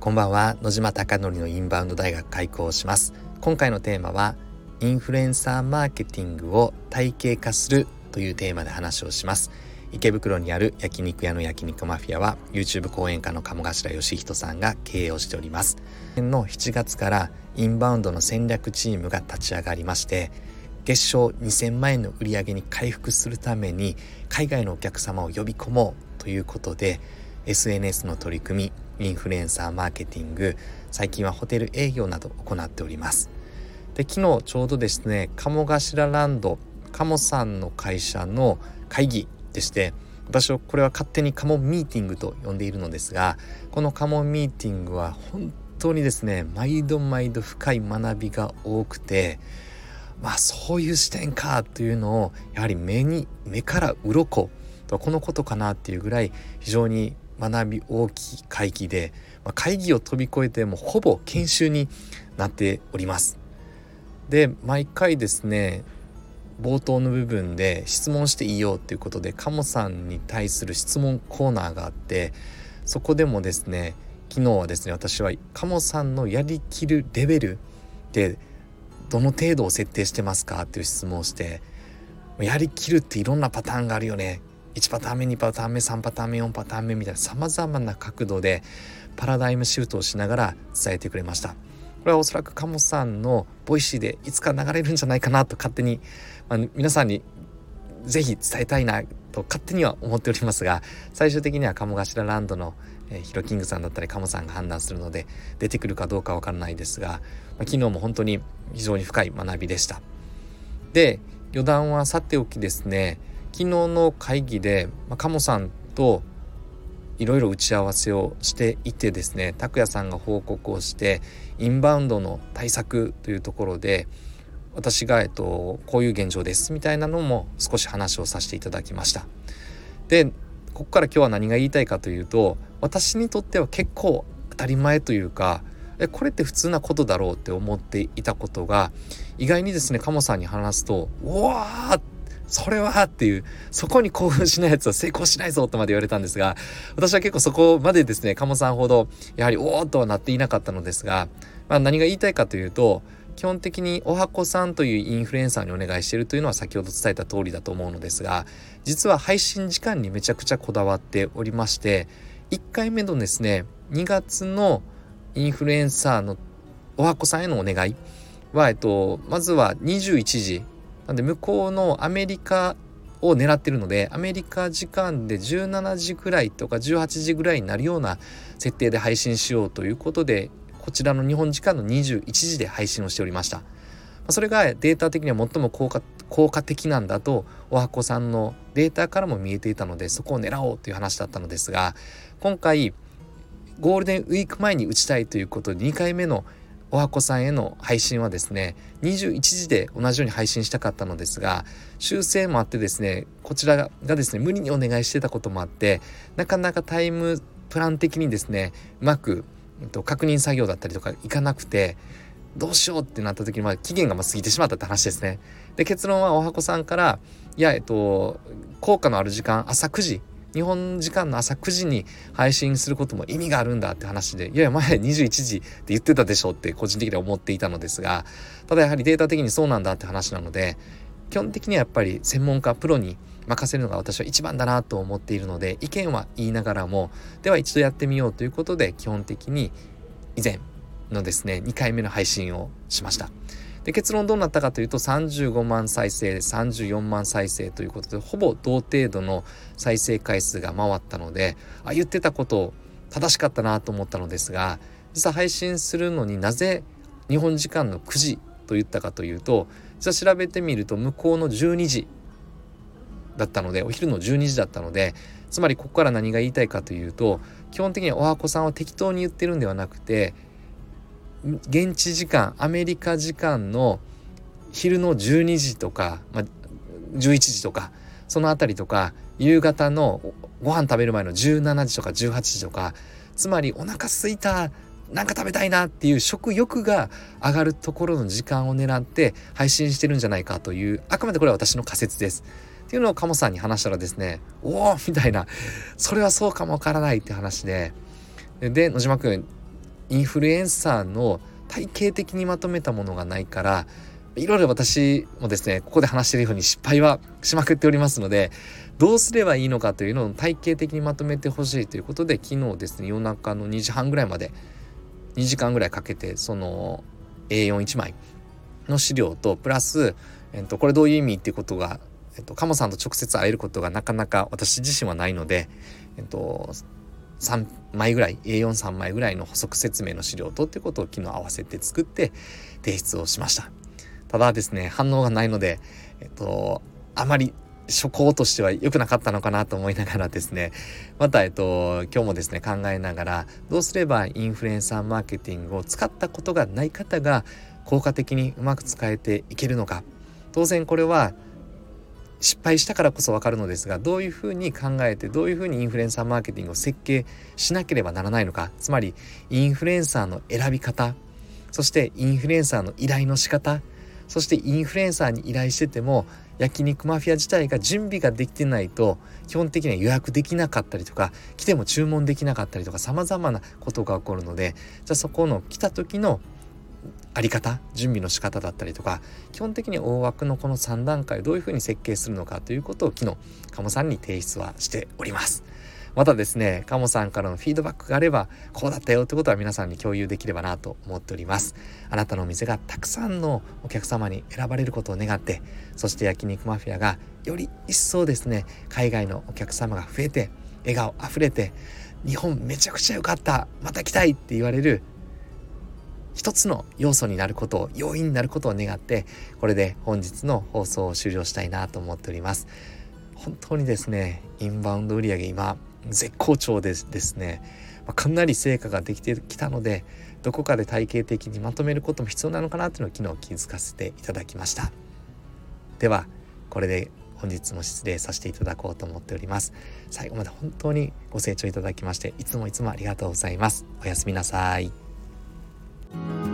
こんばんは。野島貴則のインバウンド大学開校します。今回のテーマはインフルエンサーマーケティングを体系化するというテーマで話をします。池袋にある焼肉屋の焼肉マフィアは YouTube 講演家の鴨頭義人さんが経営をしております。の7月からインバウンドの戦略チームが立ち上がりまして月賞2000万円の売り上げに回復するために海外のお客様を呼び込もうということで SNS の取り組みインフルエンサーマーケティング最近はホテル営業など行っております。で昨日ちょうどですね鴨頭ランド鴨さんの会社の会議でして私はこれは勝手にカモミーティングと呼んでいるのですがこのカモミーティングは本当にですね毎度毎度深い学びが多くてまあそういう視点かというのをやはり目に目から鱗とこのことかなっていうぐらい非常に学び大きい会議で、まあ、会議を飛び越えてもほぼ研修になっております。で毎回ですね冒頭の部分で質問していいよっていうことでカモさんに対する質問コーナーがあってそこでもですね昨日はですね私はカモさんのやりきるレベルでどの程度を設定してますかっていう質問をしてやりきるっていろんなパターンがあるよね1パターン目2パターン目3パターン目4パターン目みたいなさまざまな角度でパラダイムシフトをしながら伝えてくれましたこれはおそらくカモさんの Voicy でいつか流れるんじゃないかなと勝手に、まあ、皆さんに是非伝えたいなと勝手には思っておりますが最終的には鴨頭ランドの、えー、ヒロキングさんだったりカモさんが判断するので出てくるかどうかわからないですが、まあ、昨日も本当に非常に深い学びでした。で余談はさておきですね昨日の会議で、まあ、鴨さんといろいろ打ち合わせをしていてですね拓也さんが報告をしてインバウンドの対策というところで私が、えっと、こういう現状ですみたいなのも少し話をさせていただきました。でここから今日は何が言いたいかというと私にとっては結構当たり前というかこれって普通なことだろうって思っていたことが意外にですね鴨さんに話すと「うわー!」それはっていう、そこに興奮しないやつは成功しないぞとまで言われたんですが、私は結構そこまでですね、鴨さんほど、やはりおーっとはなっていなかったのですが、まあ何が言いたいかというと、基本的におはこさんというインフルエンサーにお願いしているというのは先ほど伝えた通りだと思うのですが、実は配信時間にめちゃくちゃこだわっておりまして、1回目のですね、2月のインフルエンサーのおはこさんへのお願いは、えっと、まずは21時なんで向こうのアメリカを狙ってるのでアメリカ時間で17時ぐらいとか18時ぐらいになるような設定で配信しようということでこちらの日本時間の21時で配信をしておりました。それがデータ的には最も効果効果的なんだとおはこさんのデータからも見えていたのでそこを狙おうという話だったのですが今回ゴールデンウィーク前に打ちたいということで2回目のおはこさんへの配信はですね21時で同じように配信したかったのですが修正もあってですねこちらがですね無理にお願いしてたこともあってなかなかタイムプラン的にですねうまく、えっと、確認作業だったりとかいかなくてどうしようってなった時に、まあ、期限が過ぎてしまったって話ですね。で結論はおはこさんからいやえっと効果のある時間朝9時日本時間の朝9時に配信することも意味があるんだって話でいやいや前21時って言ってたでしょって個人的には思っていたのですがただやはりデータ的にそうなんだって話なので基本的にはやっぱり専門家プロに任せるのが私は一番だなと思っているので意見は言いながらもでは一度やってみようということで基本的に以前のですね2回目の配信をしました。で結論どうなったかというと35万再生34万再生ということでほぼ同程度の再生回数が回ったのであ言ってたこと正しかったなと思ったのですが実は配信するのになぜ日本時間の9時と言ったかというと実は調べてみると向こうの12時だったのでお昼の12時だったのでつまりここから何が言いたいかというと基本的にはおはこさんは適当に言ってるんではなくて現地時間アメリカ時間の昼の12時とか、まあ、11時とかその辺りとか夕方のご飯食べる前の17時とか18時とかつまりお腹すいたなんか食べたいなっていう食欲が上がるところの時間を狙って配信してるんじゃないかというあくまでこれは私の仮説です。っていうのを鴨さんに話したらですね「おお!」みたいな「それはそうかもわからない」って話でで野島君インフルエンサーの体系的にまとめたものがないからいろいろ私もですねここで話しているように失敗はしまくっておりますのでどうすればいいのかというのを体系的にまとめてほしいということで昨日ですね夜中の2時半ぐらいまで2時間ぐらいかけてその A41 枚の資料とプラス、えっと、これどういう意味っていうことが、えっと、鴨さんと直接会えることがなかなか私自身はないので、えっと、3枚ぐらい A43 枚ぐらいの補足説明の資料とってことを昨日合わせて作って提出をしました。ただですね反応がないのでえっとあまり初行としては良くなかったのかなと思いながらですねまた、えっと、今日もですね考えながらどうすればインフルエンサーマーケティングを使ったことがない方が効果的にうまく使えていけるのか。当然これは失敗したからこそ分かるのですがどういうふうに考えてどういうふうにインフルエンサーマーケティングを設計しなければならないのか。つまりインフルエンサーの選び方そしてインフルエンサーの依頼の仕方そしてインフルエンサーに依頼してても焼肉マフィア自体が準備ができてないと基本的には予約できなかったりとか来ても注文できなかったりとか様々なことが起こるのでじゃあそこの来た時のあり方準備の仕方だったりとか基本的に大枠のこの3段階をどういうふうに設計するのかということを昨日鴨さんに提出はしております。またですね鴨さんからのフィードバックがあればこうだったよってことは皆さんに共有できればなと思っております。あなたのお店がたくさんのお客様に選ばれることを願ってそして焼肉マフィアがより一層ですね海外のお客様が増えて笑顔あふれて日本めちゃくちゃ良かったまた来たいって言われる一つの要素になることを要因になることを願ってこれで本日の放送を終了したいなと思っております。本当にですねインバウンド売上今絶好調でですね。かなり成果ができてきたのでどこかで体系的にまとめることも必要なのかなというのを昨日気づかせていただきました。ではこれで本日も失礼させていただこうと思っております。最後まで本当にご清聴いただきましていつもいつもありがとうございます。おやすみなさい。Bye.